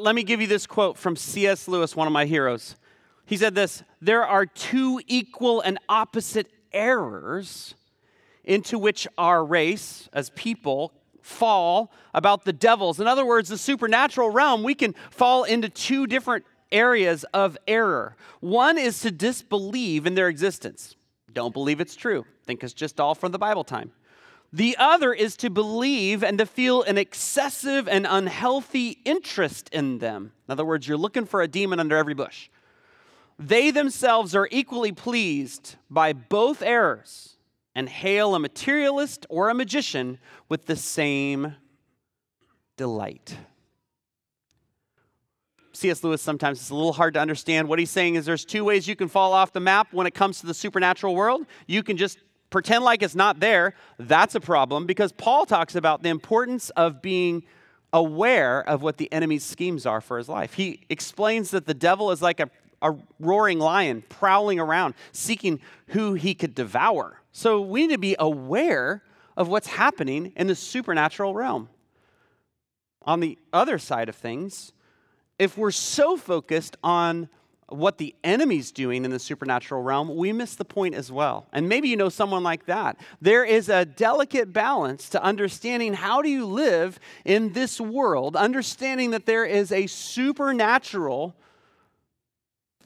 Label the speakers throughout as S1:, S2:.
S1: Let me give you this quote from C.S. Lewis, one of my heroes. He said this There are two equal and opposite errors into which our race as people fall about the devils. In other words, the supernatural realm, we can fall into two different areas of error. One is to disbelieve in their existence. Don't believe it's true. Think it's just all from the Bible time. The other is to believe and to feel an excessive and unhealthy interest in them. In other words, you're looking for a demon under every bush. They themselves are equally pleased by both errors and hail a materialist or a magician with the same delight. C.S. Lewis sometimes it's a little hard to understand. What he's saying is there's two ways you can fall off the map when it comes to the supernatural world. You can just pretend like it's not there. That's a problem because Paul talks about the importance of being aware of what the enemy's schemes are for his life. He explains that the devil is like a, a roaring lion prowling around, seeking who he could devour. So we need to be aware of what's happening in the supernatural realm. On the other side of things, if we're so focused on what the enemy's doing in the supernatural realm, we miss the point as well. And maybe you know someone like that. There is a delicate balance to understanding how do you live in this world, understanding that there is a supernatural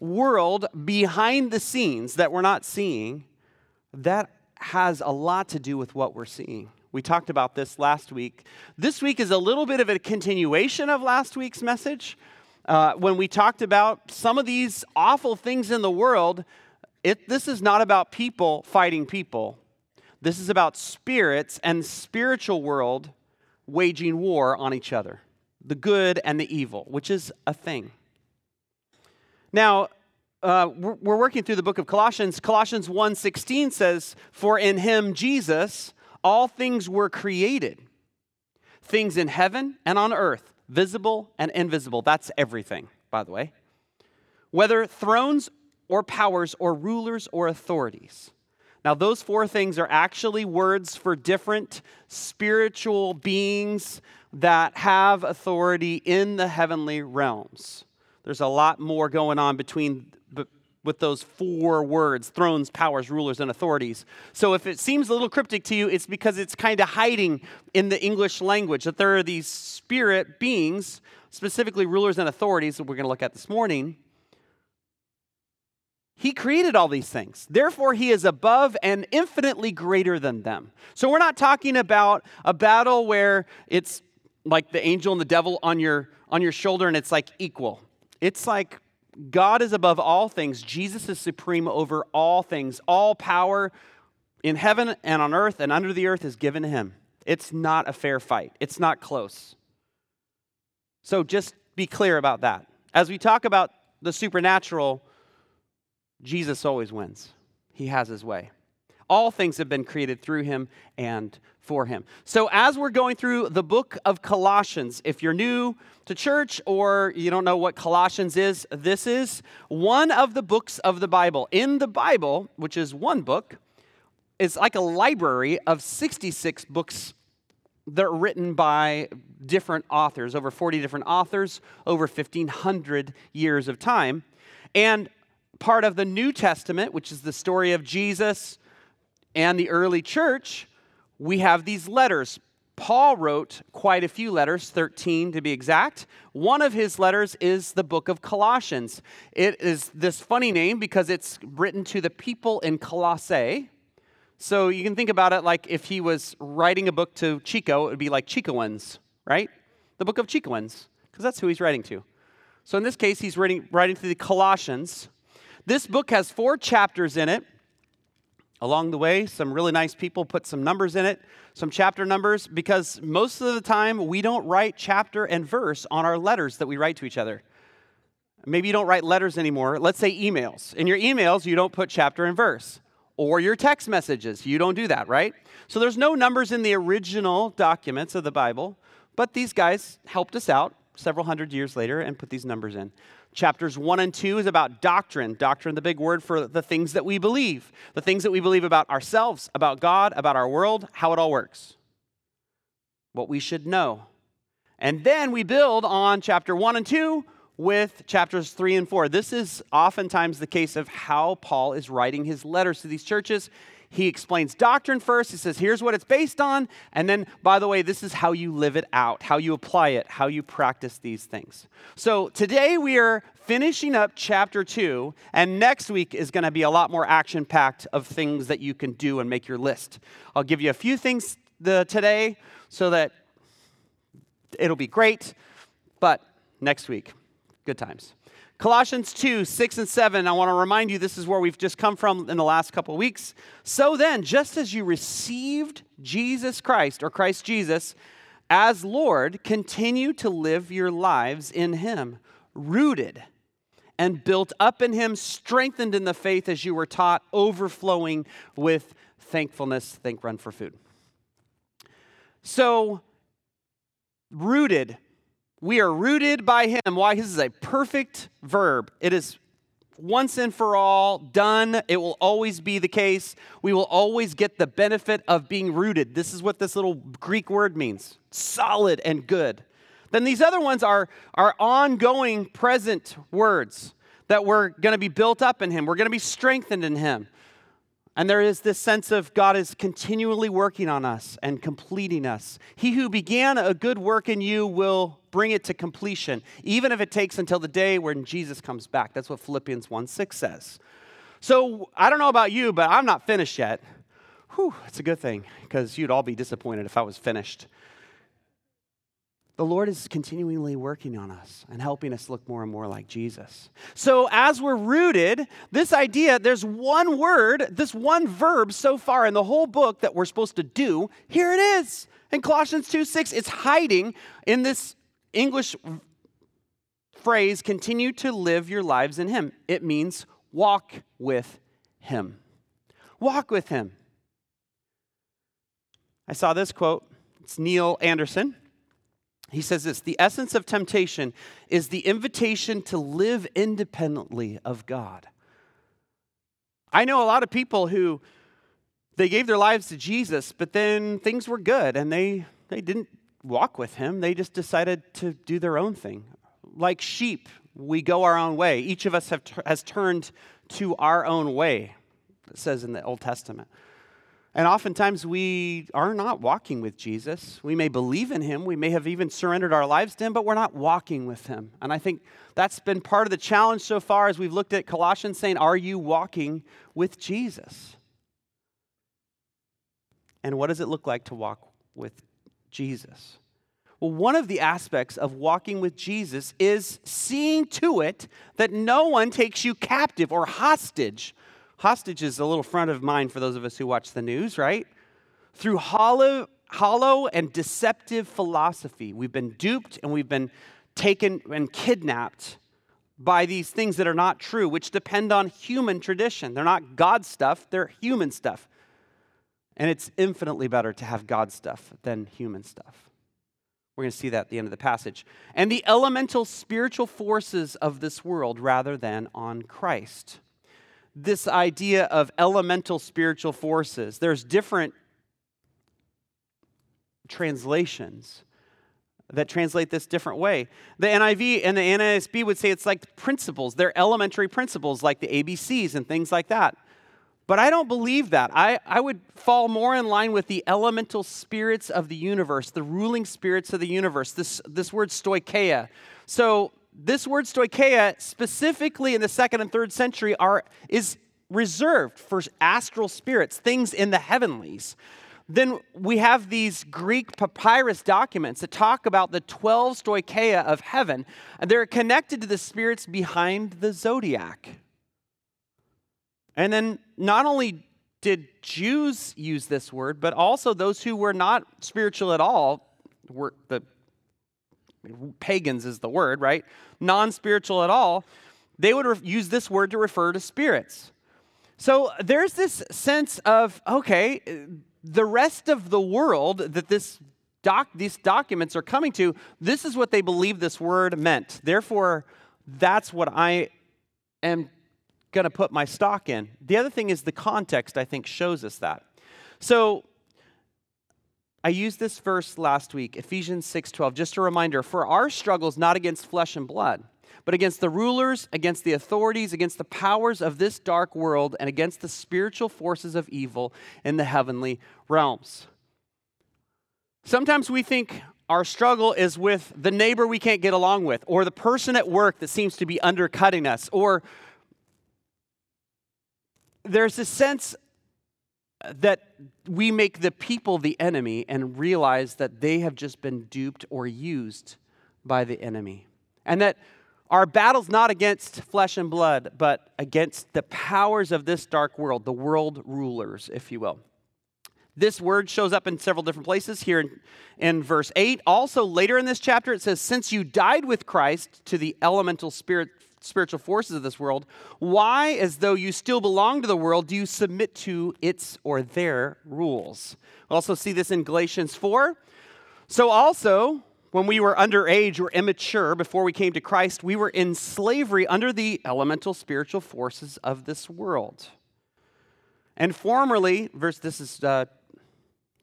S1: world behind the scenes that we're not seeing that has a lot to do with what we're seeing. We talked about this last week. This week is a little bit of a continuation of last week's message. Uh, when we talked about some of these awful things in the world, it, this is not about people fighting people. This is about spirits and spiritual world waging war on each other, the good and the evil, which is a thing. Now, uh, we're, working through the book of Colossians. Colossians 1:16 says, "For in him Jesus all things were created, things in heaven and on earth, visible and invisible." That's everything, by the way. Whether thrones or powers or rulers or authorities. Now, those four things are actually words for different spiritual beings that have authority in the heavenly realms. There's a lot more going on between with those four words thrones, powers, rulers, and authorities. So if it seems a little cryptic to you, it's because it's kind of hiding in the English language that there are these spirit beings, specifically rulers and authorities that we're going to look at this morning. He created all these things. Therefore, he is above and infinitely greater than them. So, we're not talking about a battle where it's like the angel and the devil on your, on your shoulder and it's like equal. It's like God is above all things. Jesus is supreme over all things. All power in heaven and on earth and under the earth is given to him. It's not a fair fight, it's not close. So just be clear about that. As we talk about the supernatural, Jesus always wins, he has his way. All things have been created through him and for him. So, as we're going through the book of Colossians, if you're new to church or you don't know what Colossians is, this is one of the books of the Bible. In the Bible, which is one book, it's like a library of 66 books that are written by different authors, over 40 different authors, over 1,500 years of time. And part of the New Testament, which is the story of Jesus and the early church, we have these letters. Paul wrote quite a few letters, 13 to be exact. One of his letters is the book of Colossians. It is this funny name because it's written to the people in Colossae. So you can think about it like if he was writing a book to Chico, it would be like Chicoans, right? The book of Chicoans, because that's who he's writing to. So in this case, he's writing, writing to the Colossians. This book has four chapters in it. Along the way, some really nice people put some numbers in it, some chapter numbers, because most of the time we don't write chapter and verse on our letters that we write to each other. Maybe you don't write letters anymore. Let's say emails. In your emails, you don't put chapter and verse. Or your text messages, you don't do that, right? So there's no numbers in the original documents of the Bible, but these guys helped us out several hundred years later and put these numbers in. Chapters 1 and 2 is about doctrine. Doctrine, the big word for the things that we believe, the things that we believe about ourselves, about God, about our world, how it all works, what we should know. And then we build on chapter 1 and 2 with chapters 3 and 4. This is oftentimes the case of how Paul is writing his letters to these churches. He explains doctrine first. He says, here's what it's based on. And then, by the way, this is how you live it out, how you apply it, how you practice these things. So today we are finishing up chapter 2. And next week is going to be a lot more action packed of things that you can do and make your list. I'll give you a few things the, today so that it'll be great. But next week, good times. Colossians 2, 6 and 7, I want to remind you this is where we've just come from in the last couple weeks. So then, just as you received Jesus Christ, or Christ Jesus, as Lord, continue to live your lives in Him, rooted and built up in Him, strengthened in the faith as you were taught, overflowing with thankfulness. Think, run for food. So, rooted we are rooted by Him. Why? This is a perfect verb. It is once and for all, done. It will always be the case. We will always get the benefit of being rooted. This is what this little Greek word means solid and good. Then these other ones are, are ongoing present words that we're going to be built up in Him, we're going to be strengthened in Him. And there is this sense of God is continually working on us and completing us. He who began a good work in you will bring it to completion, even if it takes until the day when Jesus comes back. That's what Philippians 1 6 says. So I don't know about you, but I'm not finished yet. Whew, it's a good thing because you'd all be disappointed if I was finished. The Lord is continually working on us and helping us look more and more like Jesus. So, as we're rooted, this idea, there's one word, this one verb so far in the whole book that we're supposed to do. Here it is in Colossians 2 6. It's hiding in this English phrase, continue to live your lives in Him. It means walk with Him. Walk with Him. I saw this quote. It's Neil Anderson. He says this The essence of temptation is the invitation to live independently of God. I know a lot of people who they gave their lives to Jesus, but then things were good and they, they didn't walk with him. They just decided to do their own thing. Like sheep, we go our own way. Each of us have, has turned to our own way, it says in the Old Testament. And oftentimes we are not walking with Jesus. We may believe in him, we may have even surrendered our lives to him, but we're not walking with him. And I think that's been part of the challenge so far as we've looked at Colossians saying, Are you walking with Jesus? And what does it look like to walk with Jesus? Well, one of the aspects of walking with Jesus is seeing to it that no one takes you captive or hostage Hostage is a little front of mind for those of us who watch the news, right? Through hollow, hollow and deceptive philosophy, we've been duped and we've been taken and kidnapped by these things that are not true, which depend on human tradition. They're not God stuff, they're human stuff. And it's infinitely better to have God stuff than human stuff. We're going to see that at the end of the passage. And the elemental spiritual forces of this world rather than on Christ this idea of elemental spiritual forces. There's different translations that translate this different way. The NIV and the NASB would say it's like principles. They're elementary principles like the ABCs and things like that. But I don't believe that. I, I would fall more in line with the elemental spirits of the universe, the ruling spirits of the universe. This, this word stoicheia. So this word stoicheia, specifically in the second and third century, are, is reserved for astral spirits, things in the heavenlies. Then we have these Greek papyrus documents that talk about the 12 stoicheia of heaven, and they're connected to the spirits behind the zodiac. And then not only did Jews use this word, but also those who were not spiritual at all were the pagans is the word, right? Non spiritual at all, they would re- use this word to refer to spirits. So there's this sense of, okay, the rest of the world that this doc, these documents are coming to, this is what they believe this word meant. Therefore, that's what I am going to put my stock in. The other thing is the context, I think, shows us that. So I used this verse last week, Ephesians 6:12, just a reminder, for our struggle is not against flesh and blood, but against the rulers, against the authorities, against the powers of this dark world, and against the spiritual forces of evil in the heavenly realms. Sometimes we think our struggle is with the neighbor we can't get along with, or the person at work that seems to be undercutting us, or there's a sense that we make the people the enemy and realize that they have just been duped or used by the enemy. And that our battle's not against flesh and blood, but against the powers of this dark world, the world rulers, if you will. This word shows up in several different places here in, in verse 8. Also, later in this chapter, it says, Since you died with Christ to the elemental spirit spiritual forces of this world, why, as though you still belong to the world, do you submit to its or their rules? We also see this in Galatians 4. So, also, when we were underage or immature before we came to Christ, we were in slavery under the elemental spiritual forces of this world. And formerly, verse this is uh,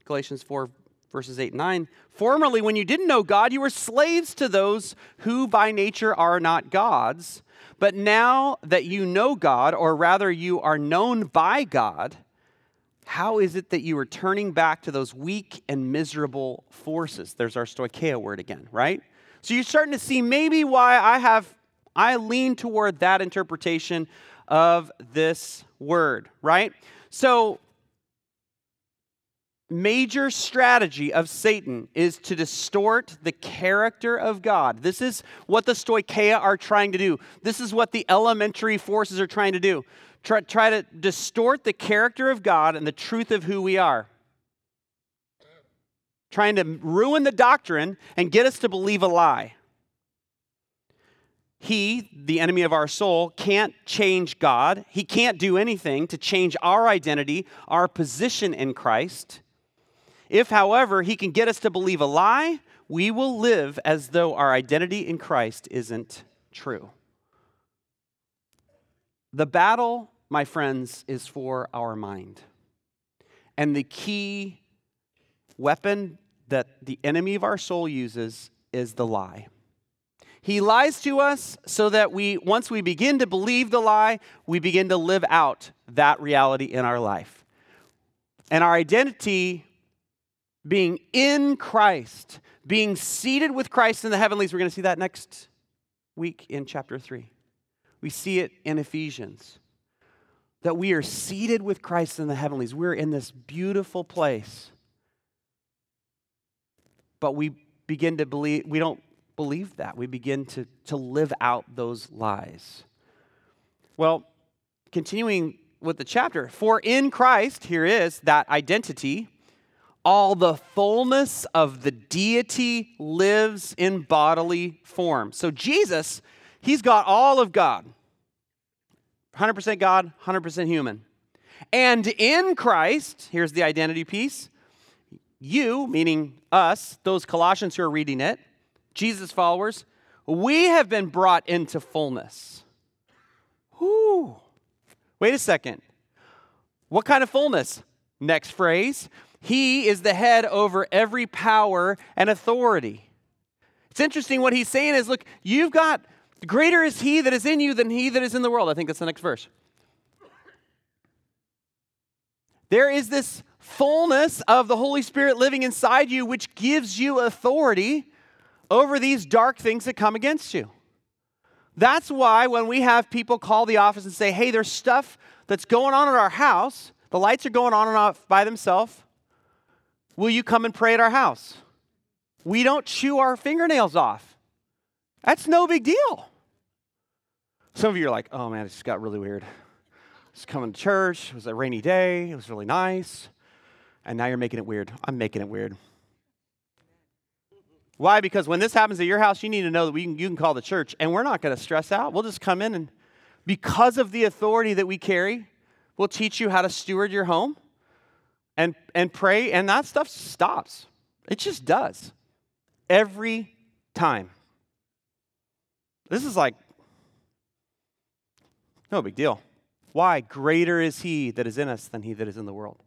S1: Galatians 4, verses 8 and 9. Formerly, when you didn't know God, you were slaves to those who by nature are not gods. But now that you know God, or rather you are known by God, how is it that you are turning back to those weak and miserable forces? There's our stoicheia word again, right? So you're starting to see maybe why I have I lean toward that interpretation of this word, right? So major strategy of Satan is to distort the character of God. This is what the Stoicheia are trying to do. This is what the elementary forces are trying to do. Try, try to distort the character of God and the truth of who we are. Trying to ruin the doctrine and get us to believe a lie. He, the enemy of our soul, can't change God. He can't do anything to change our identity, our position in Christ. If, however, he can get us to believe a lie, we will live as though our identity in Christ isn't true. The battle, my friends, is for our mind. And the key weapon that the enemy of our soul uses is the lie. He lies to us so that we, once we begin to believe the lie, we begin to live out that reality in our life. And our identity being in Christ, being seated with Christ in the heavenlies. We're going to see that next week in chapter 3. We see it in Ephesians that we are seated with Christ in the heavenlies. We're in this beautiful place. But we begin to believe, we don't believe that. We begin to, to live out those lies. Well, continuing with the chapter, for in Christ, here is that identity all the fullness of the deity lives in bodily form. So Jesus, he's got all of God 100% God, 100% human. And in Christ, here's the identity piece you, meaning us, those Colossians who are reading it, Jesus followers, we have been brought into fullness. Whoo. Wait a second. What kind of fullness? Next phrase he is the head over every power and authority. It's interesting what he's saying is look, you've got greater is he that is in you than he that is in the world. I think that's the next verse. There is this fullness of the Holy Spirit living inside you, which gives you authority over these dark things that come against you. That's why when we have people call the office and say, hey, there's stuff that's going on in our house, the lights are going on and off by themselves. Will you come and pray at our house? We don't chew our fingernails off. That's no big deal. Some of you are like, oh man, it just got really weird. Just coming to church. It was a rainy day. It was really nice. And now you're making it weird. I'm making it weird. Why? Because when this happens at your house, you need to know that we can, you can call the church, and we're not going to stress out. We'll just come in and, because of the authority that we carry, we'll teach you how to steward your home and, and pray, and that stuff stops. It just does. Every time. This is like, no big deal. Why? Greater is he that is in us than he that is in the world.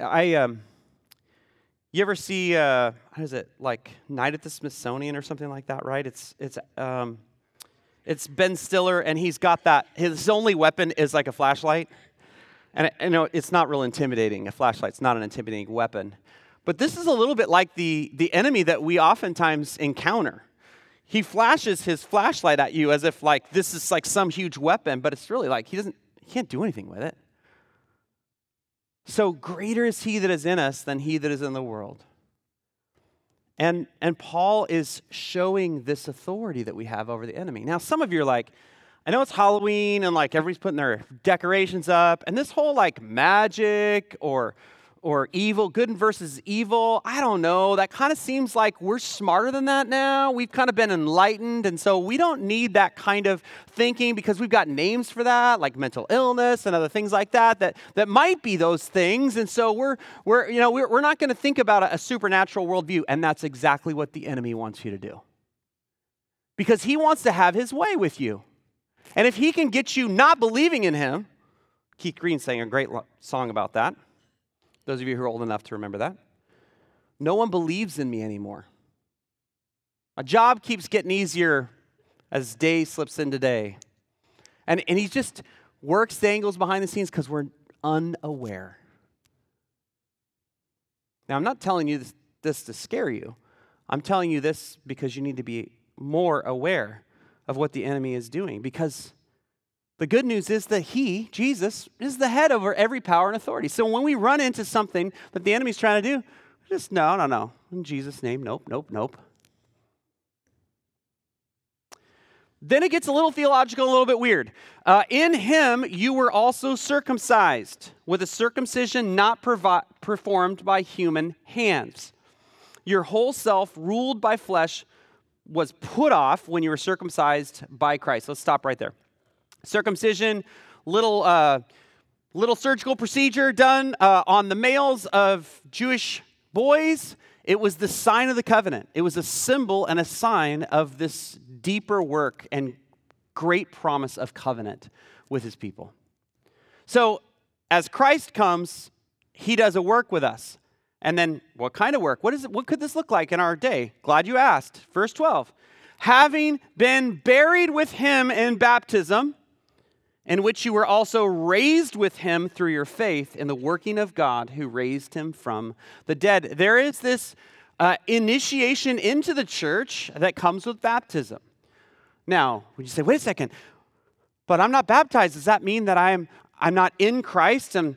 S1: I um, you ever see uh, how is it like Night at the Smithsonian or something like that? Right? It's it's um, it's Ben Stiller, and he's got that. His only weapon is like a flashlight, and you know it's not real intimidating. A flashlight's not an intimidating weapon, but this is a little bit like the the enemy that we oftentimes encounter. He flashes his flashlight at you as if like this is like some huge weapon, but it's really like he doesn't he can't do anything with it. So greater is he that is in us than he that is in the world. And, and Paul is showing this authority that we have over the enemy. Now, some of you are like, I know it's Halloween and like everybody's putting their decorations up, and this whole like magic or or evil, good versus evil. I don't know. That kind of seems like we're smarter than that now. We've kind of been enlightened. And so we don't need that kind of thinking because we've got names for that, like mental illness and other things like that, that, that might be those things. And so we're, we're, you know, we're, we're not going to think about a, a supernatural worldview. And that's exactly what the enemy wants you to do. Because he wants to have his way with you. And if he can get you not believing in him, Keith Green sang a great song about that those of you who are old enough to remember that. No one believes in me anymore. My job keeps getting easier as day slips into day. And, and he just works the angles behind the scenes because we're unaware. Now, I'm not telling you this, this to scare you. I'm telling you this because you need to be more aware of what the enemy is doing because the good news is that He, Jesus, is the head over every power and authority. So when we run into something that the enemy's trying to do, just no, no, no. In Jesus' name, nope, nope, nope. Then it gets a little theological, a little bit weird. Uh, in him, you were also circumcised with a circumcision not provi- performed by human hands. Your whole self, ruled by flesh, was put off when you were circumcised by Christ. Let's stop right there. Circumcision, little, uh, little surgical procedure done uh, on the males of Jewish boys. It was the sign of the covenant. It was a symbol and a sign of this deeper work and great promise of covenant with his people. So, as Christ comes, he does a work with us. And then, what kind of work? What, is it, what could this look like in our day? Glad you asked. Verse 12. Having been buried with him in baptism, in which you were also raised with him through your faith in the working of God who raised him from the dead. There is this uh, initiation into the church that comes with baptism. Now, would you say, wait a second, but I'm not baptized. Does that mean that I'm, I'm not in Christ and,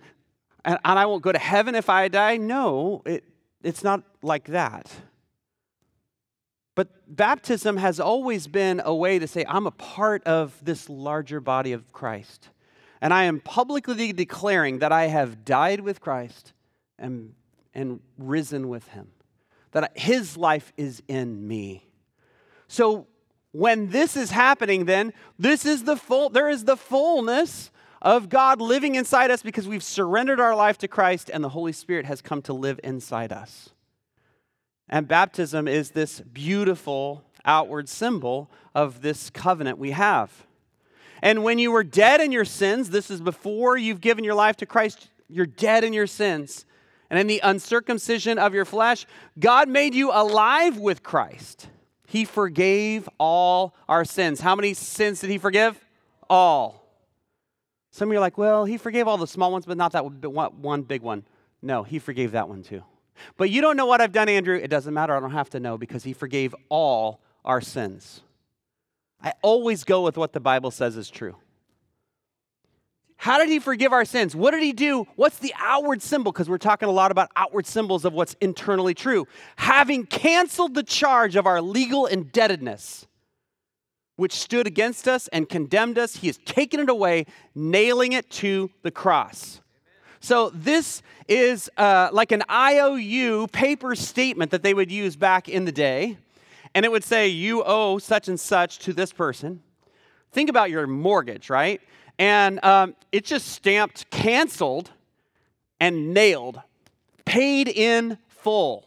S1: and, and I won't go to heaven if I die? No, it, it's not like that. But baptism has always been a way to say, I'm a part of this larger body of Christ. And I am publicly declaring that I have died with Christ and, and risen with him, that his life is in me. So when this is happening, then this is the full, there is the fullness of God living inside us because we've surrendered our life to Christ and the Holy Spirit has come to live inside us. And baptism is this beautiful outward symbol of this covenant we have. And when you were dead in your sins, this is before you've given your life to Christ, you're dead in your sins. And in the uncircumcision of your flesh, God made you alive with Christ. He forgave all our sins. How many sins did He forgive? All. Some of you are like, well, He forgave all the small ones, but not that one big one. No, He forgave that one too. But you don't know what I've done, Andrew. It doesn't matter. I don't have to know because he forgave all our sins. I always go with what the Bible says is true. How did he forgive our sins? What did he do? What's the outward symbol? Because we're talking a lot about outward symbols of what's internally true. Having canceled the charge of our legal indebtedness, which stood against us and condemned us, he has taken it away, nailing it to the cross. So this is uh, like an IOU paper statement that they would use back in the day. And it would say, you owe such and such to this person. Think about your mortgage, right? And um, it's just stamped canceled and nailed, paid in full.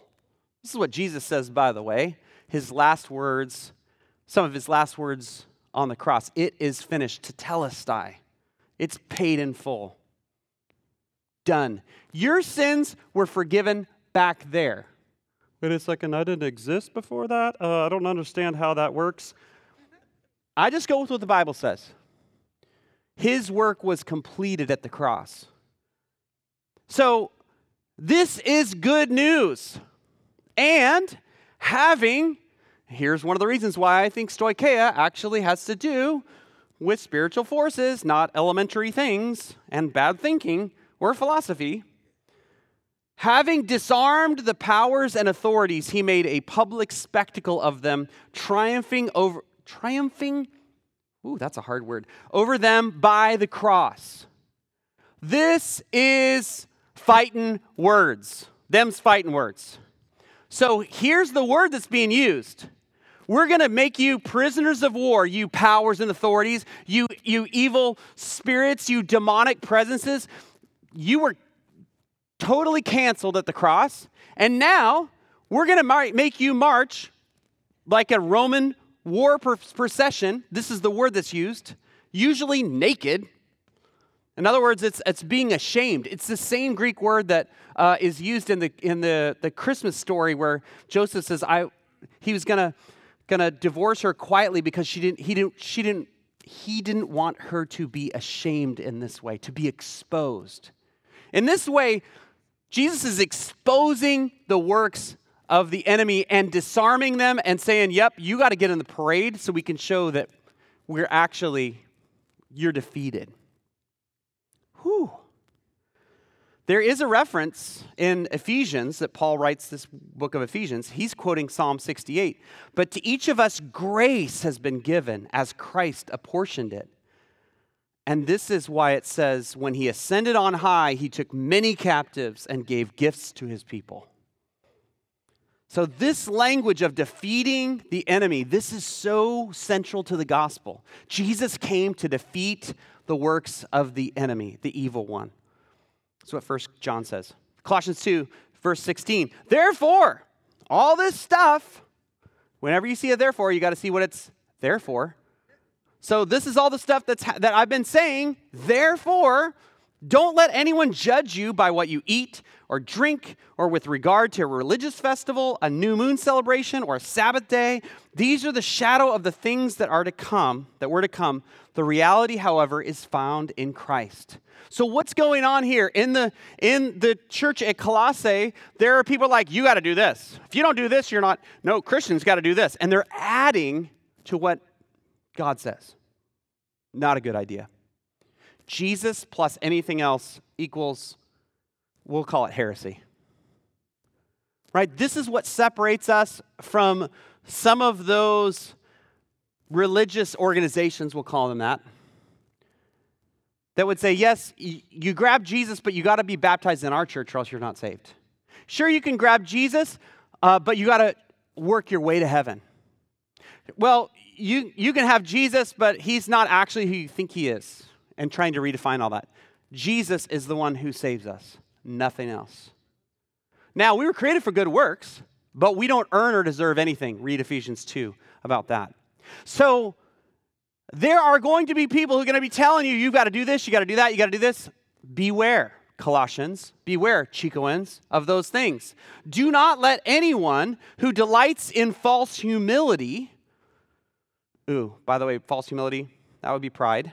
S1: This is what Jesus says, by the way. His last words, some of his last words on the cross. It is finished, to tell tetelestai. It's paid in full. Done. Your sins were forgiven back there.
S2: Wait a second, I didn't exist before that? Uh, I don't understand how that works.
S1: I just go with what the Bible says. His work was completed at the cross. So, this is good news. And having, here's one of the reasons why I think stoicheia actually has to do with spiritual forces, not elementary things and bad thinking or philosophy. Having disarmed the powers and authorities, he made a public spectacle of them, triumphing over triumphing Ooh, that's a hard word. Over them by the cross. This is fighting words. Them's fighting words. So here's the word that's being used. We're going to make you prisoners of war, you powers and authorities, you, you evil spirits, you demonic presences. You were totally canceled at the cross. And now we're going to make you march like a Roman war procession. This is the word that's used, usually naked. In other words, it's, it's being ashamed. It's the same Greek word that uh, is used in, the, in the, the Christmas story where Joseph says, I, he was going to gonna divorce her quietly because she didn't, he, didn't, she didn't, he didn't want her to be ashamed in this way, to be exposed. In this way, Jesus is exposing the works of the enemy and disarming them and saying, Yep, you got to get in the parade so we can show that we're actually, you're defeated. Whew. There is a reference in Ephesians that Paul writes this book of Ephesians. He's quoting Psalm 68. But to each of us, grace has been given as Christ apportioned it. And this is why it says, when he ascended on high, he took many captives and gave gifts to his people. So, this language of defeating the enemy, this is so central to the gospel. Jesus came to defeat the works of the enemy, the evil one. That's what First John says. Colossians 2, verse 16. Therefore, all this stuff, whenever you see a therefore, you got to see what it's there for. So, this is all the stuff that's, that I've been saying. Therefore, don't let anyone judge you by what you eat or drink or with regard to a religious festival, a new moon celebration, or a Sabbath day. These are the shadow of the things that are to come, that were to come. The reality, however, is found in Christ. So what's going on here in the in the church at Colossae? There are people like you got to do this. If you don't do this, you're not. No, Christians got to do this, and they're adding to what God says. Not a good idea. Jesus plus anything else equals, we'll call it heresy. Right? This is what separates us from some of those religious organizations, we'll call them that, that would say, yes, you grab Jesus, but you got to be baptized in our church or else you're not saved. Sure, you can grab Jesus, uh, but you got to work your way to heaven. Well, you, you can have Jesus, but he's not actually who you think he is and trying to redefine all that. Jesus is the one who saves us, nothing else. Now, we were created for good works, but we don't earn or deserve anything. Read Ephesians 2 about that. So, there are going to be people who are going to be telling you, you've got to do this, you got to do that, you got to do this. Beware, Colossians. Beware, Chicoans, of those things. Do not let anyone who delights in false humility, ooh, by the way, false humility, that would be pride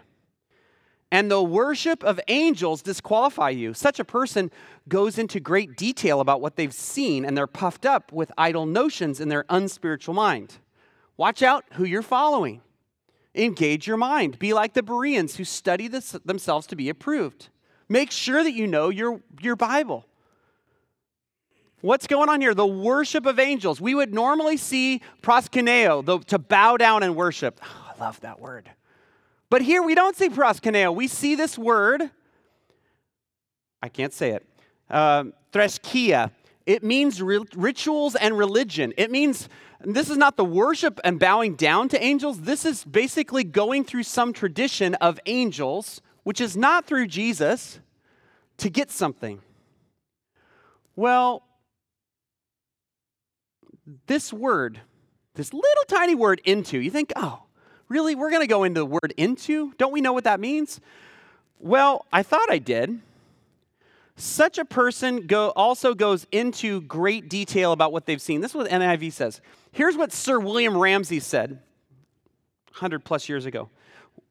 S1: and the worship of angels disqualify you. Such a person goes into great detail about what they've seen, and they're puffed up with idle notions in their unspiritual mind. Watch out who you're following. Engage your mind. Be like the Bereans who study this, themselves to be approved. Make sure that you know your, your Bible. What's going on here? The worship of angels. We would normally see proskuneo, the, to bow down and worship. Oh, I love that word. But here we don't see proskuneo. We see this word, I can't say it, uh, threskia. It means rituals and religion. It means this is not the worship and bowing down to angels. This is basically going through some tradition of angels, which is not through Jesus, to get something. Well, this word, this little tiny word into, you think, oh, Really? We're going to go into the word into? Don't we know what that means? Well, I thought I did. Such a person go, also goes into great detail about what they've seen. This is what NIV says. Here's what Sir William Ramsay said 100 plus years ago.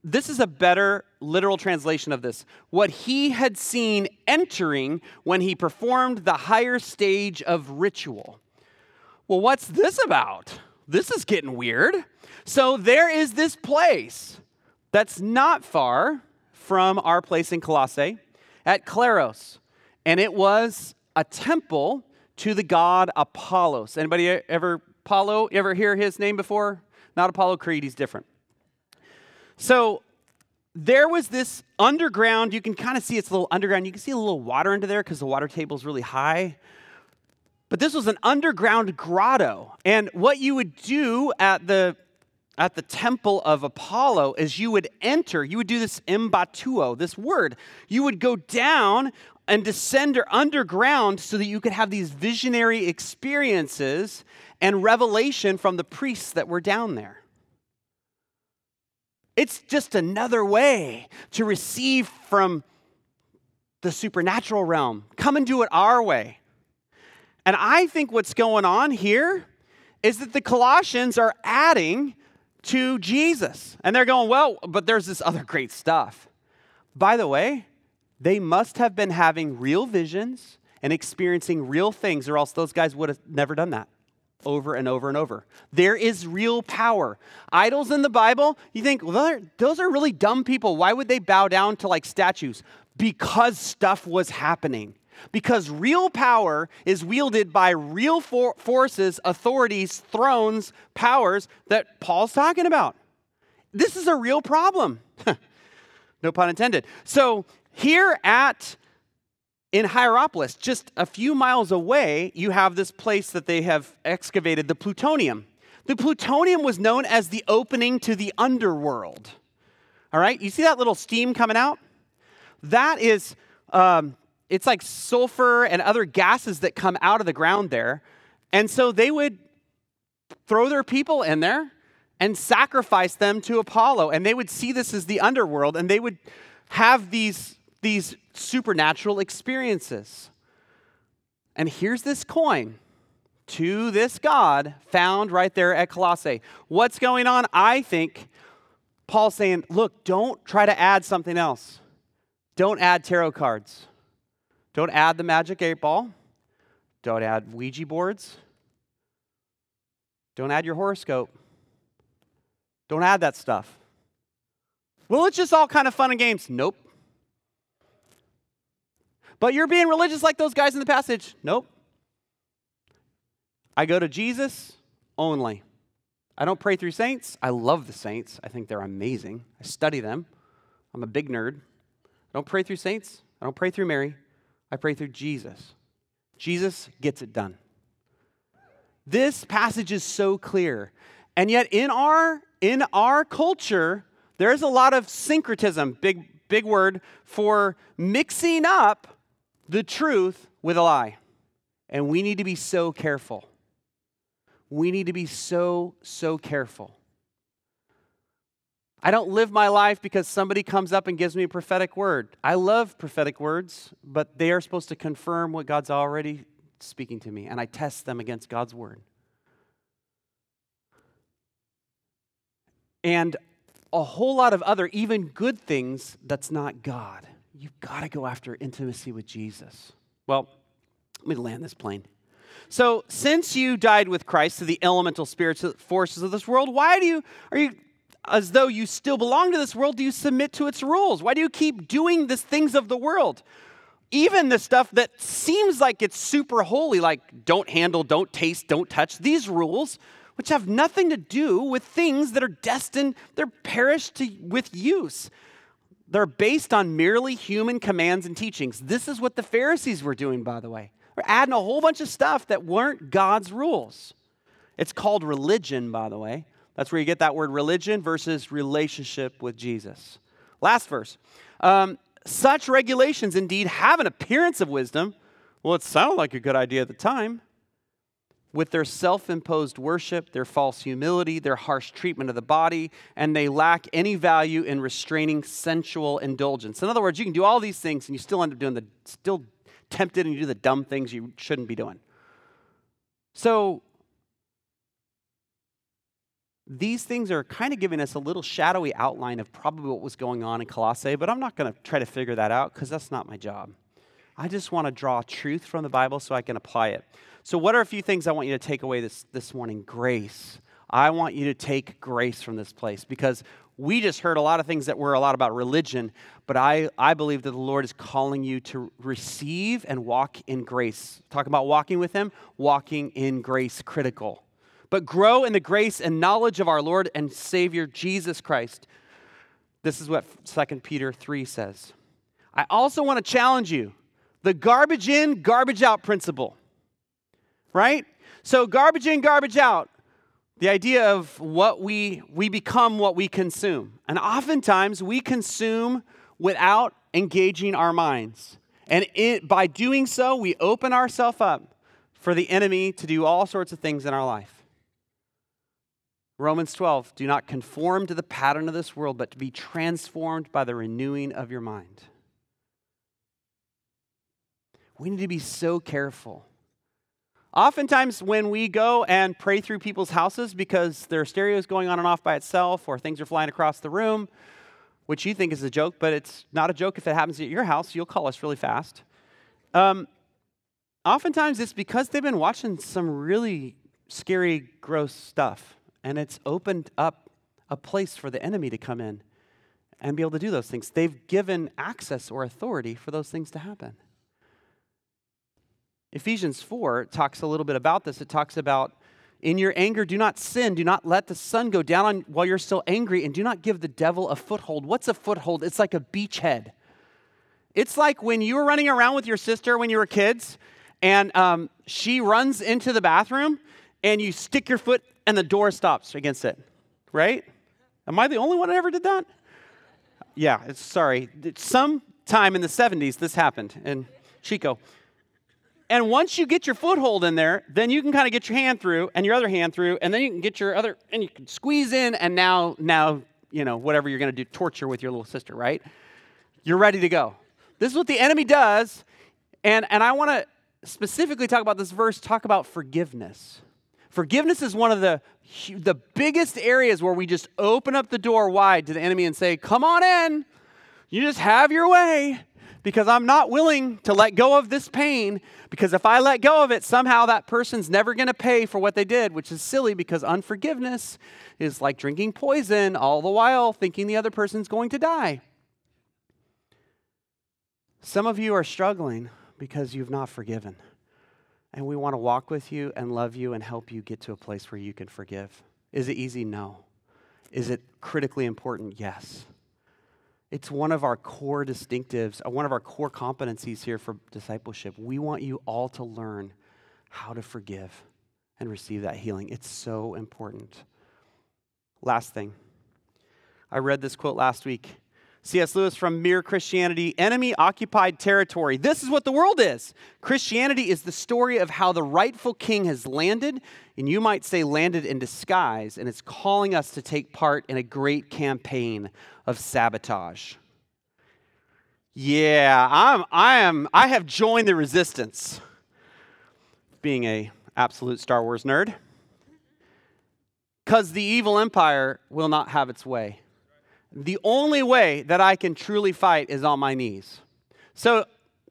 S1: This is a better literal translation of this. What he had seen entering when he performed the higher stage of ritual. Well, what's this about? This is getting weird. So there is this place that's not far from our place in Colossae at Claros and it was a temple to the god Apollos. Anybody ever Apollo? Ever hear his name before? Not Apollo Creed, he's different. So there was this underground, you can kind of see it's a little underground. You can see a little water under there because the water table is really high. But this was an underground grotto. And what you would do at the at the temple of Apollo is you would enter, you would do this embatuo, this word. You would go down and descend underground so that you could have these visionary experiences and revelation from the priests that were down there. It's just another way to receive from the supernatural realm. Come and do it our way. And I think what's going on here is that the Colossians are adding to Jesus. And they're going, well, but there's this other great stuff. By the way, they must have been having real visions and experiencing real things, or else those guys would have never done that over and over and over. There is real power. Idols in the Bible, you think, well, those are really dumb people. Why would they bow down to like statues? Because stuff was happening. Because real power is wielded by real for- forces, authorities, thrones, powers that Paul's talking about. This is a real problem. no pun intended. So here at in Hierapolis, just a few miles away, you have this place that they have excavated, the plutonium. The plutonium was known as the opening to the underworld. All right, you see that little steam coming out? That is, um, it's like sulfur and other gases that come out of the ground there. And so they would throw their people in there and sacrifice them to Apollo. And they would see this as the underworld and they would have these these supernatural experiences. And here's this coin to this God found right there at Colossae. What's going on? I think Paul's saying, look, don't try to add something else. Don't add tarot cards. Don't add the magic eight ball. Don't add Ouija boards. Don't add your horoscope. Don't add that stuff. Well, it's just all kind of fun and games. Nope. But you're being religious like those guys in the passage. Nope. I go to Jesus only. I don't pray through saints. I love the saints. I think they're amazing. I study them. I'm a big nerd. I don't pray through saints. I don't pray through Mary. I pray through Jesus. Jesus gets it done. This passage is so clear. And yet in our in our culture, there's a lot of syncretism, big big word for mixing up the truth with a lie. And we need to be so careful. We need to be so, so careful. I don't live my life because somebody comes up and gives me a prophetic word. I love prophetic words, but they are supposed to confirm what God's already speaking to me, and I test them against God's word. And a whole lot of other, even good things, that's not God you've got to go after intimacy with Jesus. Well, let me land this plane. So, since you died with Christ to the elemental spirits forces of this world, why do you are you as though you still belong to this world, do you submit to its rules? Why do you keep doing the things of the world? Even the stuff that seems like it's super holy, like don't handle, don't taste, don't touch, these rules, which have nothing to do with things that are destined, they're perished to, with use. They're based on merely human commands and teachings. This is what the Pharisees were doing, by the way. They're adding a whole bunch of stuff that weren't God's rules. It's called religion, by the way. That's where you get that word religion versus relationship with Jesus. Last verse. Um, such regulations indeed have an appearance of wisdom. Well, it sounded like a good idea at the time with their self imposed worship, their false humility, their harsh treatment of the body, and they lack any value in restraining sensual indulgence. In other words, you can do all these things and you still end up doing the, still tempted and you do the dumb things you shouldn't be doing. So, these things are kind of giving us a little shadowy outline of probably what was going on in Colossae, but I'm not going to try to figure that out because that's not my job. I just want to draw truth from the Bible so I can apply it. So, what are a few things I want you to take away this, this morning? Grace. I want you to take grace from this place because we just heard a lot of things that were a lot about religion, but I, I believe that the Lord is calling you to receive and walk in grace. Talk about walking with Him, walking in grace, critical but grow in the grace and knowledge of our Lord and Savior Jesus Christ. This is what 2 Peter 3 says. I also want to challenge you the garbage in, garbage out principle. Right? So, garbage in, garbage out. The idea of what we, we become what we consume. And oftentimes we consume without engaging our minds. And it, by doing so, we open ourselves up for the enemy to do all sorts of things in our life. Romans 12, do not conform to the pattern of this world, but to be transformed by the renewing of your mind. We need to be so careful. Oftentimes, when we go and pray through people's houses because their stereo is going on and off by itself or things are flying across the room, which you think is a joke, but it's not a joke if it happens at your house, you'll call us really fast. Um, oftentimes, it's because they've been watching some really scary, gross stuff and it's opened up a place for the enemy to come in and be able to do those things. They've given access or authority for those things to happen. Ephesians 4 talks a little bit about this. It talks about in your anger, do not sin. Do not let the sun go down on, while you're still angry, and do not give the devil a foothold. What's a foothold? It's like a beachhead. It's like when you were running around with your sister when you were kids, and um, she runs into the bathroom, and you stick your foot and the door stops against it, right? Am I the only one that ever did that? Yeah, it's, sorry. Sometime in the 70s, this happened in Chico. And once you get your foothold in there, then you can kind of get your hand through and your other hand through, and then you can get your other, and you can squeeze in, and now, now, you know, whatever you're going to do, torture with your little sister, right? You're ready to go. This is what the enemy does. And, and I want to specifically talk about this verse, talk about forgiveness. Forgiveness is one of the, the biggest areas where we just open up the door wide to the enemy and say, Come on in. You just have your way because I'm not willing to let go of this pain. Because if I let go of it, somehow that person's never going to pay for what they did, which is silly because unforgiveness is like drinking poison, all the while thinking the other person's going to die. Some of you are struggling because you've not forgiven. And we want to walk with you and love you and help you get to a place where you can forgive. Is it easy? No. Is it critically important? Yes. It's one of our core distinctives, uh, one of our core competencies here for discipleship. We want you all to learn how to forgive and receive that healing. It's so important. Last thing. I read this quote last week C.S. Lewis from Mere Christianity Enemy Occupied Territory. This is what the world is. Christianity is the story of how the rightful king has landed, and you might say landed in disguise, and it's calling us to take part in a great campaign of sabotage. Yeah, I'm, I am, I have joined the resistance, being a absolute Star Wars nerd, because the evil empire will not have its way the only way that I can truly fight is on my knees. So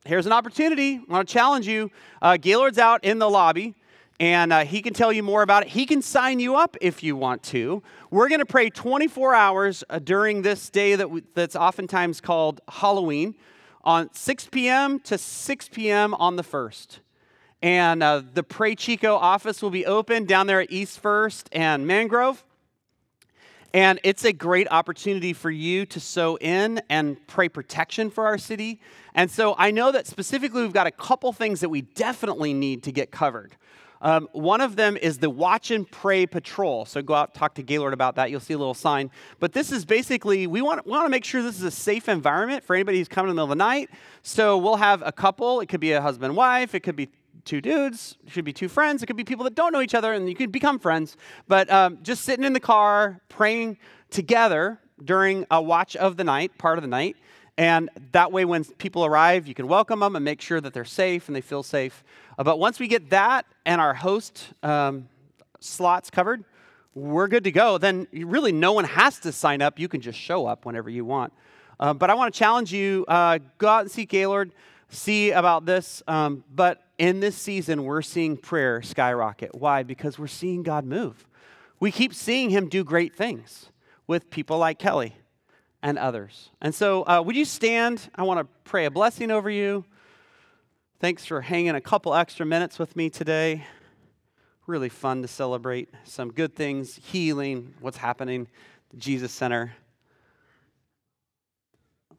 S1: here's an opportunity. I want to challenge you. Uh, Gaylord's out in the lobby, and uh, he can tell you more about it. He can sign you up if you want to. We're going to pray 24 hours uh, during this day that we, that's oftentimes called Halloween, on 6 p.m. to 6 p.m. on the 1st. And uh, the Pray Chico office will be open down there at East First and Mangrove. And it's a great opportunity for you to sow in and pray protection for our city. And so I know that specifically we've got a couple things that we definitely need to get covered. Um, one of them is the Watch and Pray Patrol. So go out, talk to Gaylord about that. You'll see a little sign. But this is basically, we want, we want to make sure this is a safe environment for anybody who's coming in the middle of the night. So we'll have a couple. It could be a husband wife, it could be two dudes, it should be two friends. It could be people that don't know each other and you could become friends. But um, just sitting in the car, praying together during a watch of the night, part of the night. And that way, when people arrive, you can welcome them and make sure that they're safe and they feel safe. Uh, but once we get that and our host um, slots covered, we're good to go. Then really no one has to sign up. You can just show up whenever you want. Uh, but I want to challenge you uh, go out and seek Gaylord, see about this. Um, but in this season, we're seeing prayer skyrocket. Why? Because we're seeing God move. We keep seeing Him do great things with people like Kelly and others. And so, uh, would you stand? I want to pray a blessing over you. Thanks for hanging a couple extra minutes with me today. Really fun to celebrate some good things, healing, what's happening, the Jesus Center.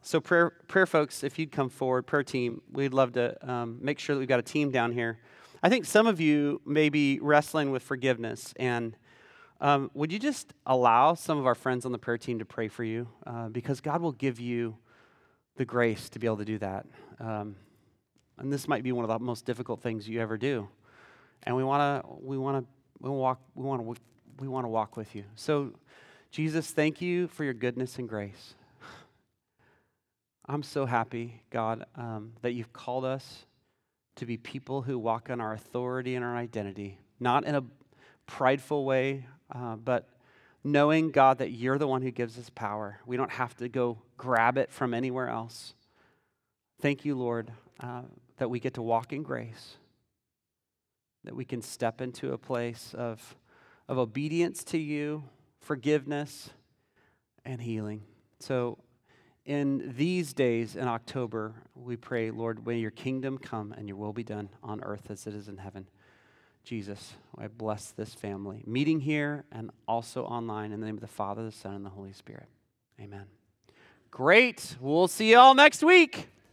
S1: So, prayer, prayer folks, if you'd come forward, prayer team, we'd love to um, make sure that we've got a team down here. I think some of you may be wrestling with forgiveness and um, would you just allow some of our friends on the prayer team to pray for you? Uh, because God will give you the grace to be able to do that. Um, and this might be one of the most difficult things you ever do. And we want to we want to we walk we want to we want to walk with you. So Jesus, thank you for your goodness and grace. I'm so happy, God, um, that you've called us to be people who walk in our authority and our identity, not in a prideful way uh, but knowing, God, that you're the one who gives us power. We don't have to go grab it from anywhere else. Thank you, Lord, uh, that we get to walk in grace, that we can step into a place of, of obedience to you, forgiveness, and healing. So, in these days in October, we pray, Lord, may your kingdom come and your will be done on earth as it is in heaven. Jesus, I bless this family, meeting here and also online in the name of the Father, the Son, and the Holy Spirit. Amen. Great. We'll see you all next week.